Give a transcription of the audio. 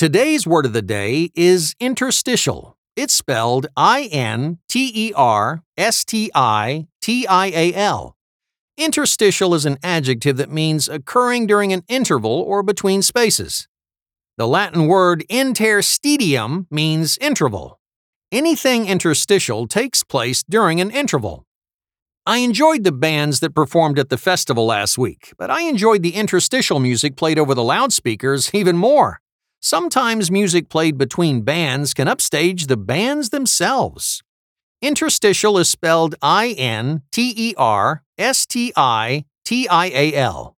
Today's word of the day is interstitial. It's spelled I N T E R S T I T I A L. Interstitial is an adjective that means occurring during an interval or between spaces. The Latin word interstitium means interval. Anything interstitial takes place during an interval. I enjoyed the bands that performed at the festival last week, but I enjoyed the interstitial music played over the loudspeakers even more. Sometimes music played between bands can upstage the bands themselves. Interstitial is spelled I N T E R S T I T I A L.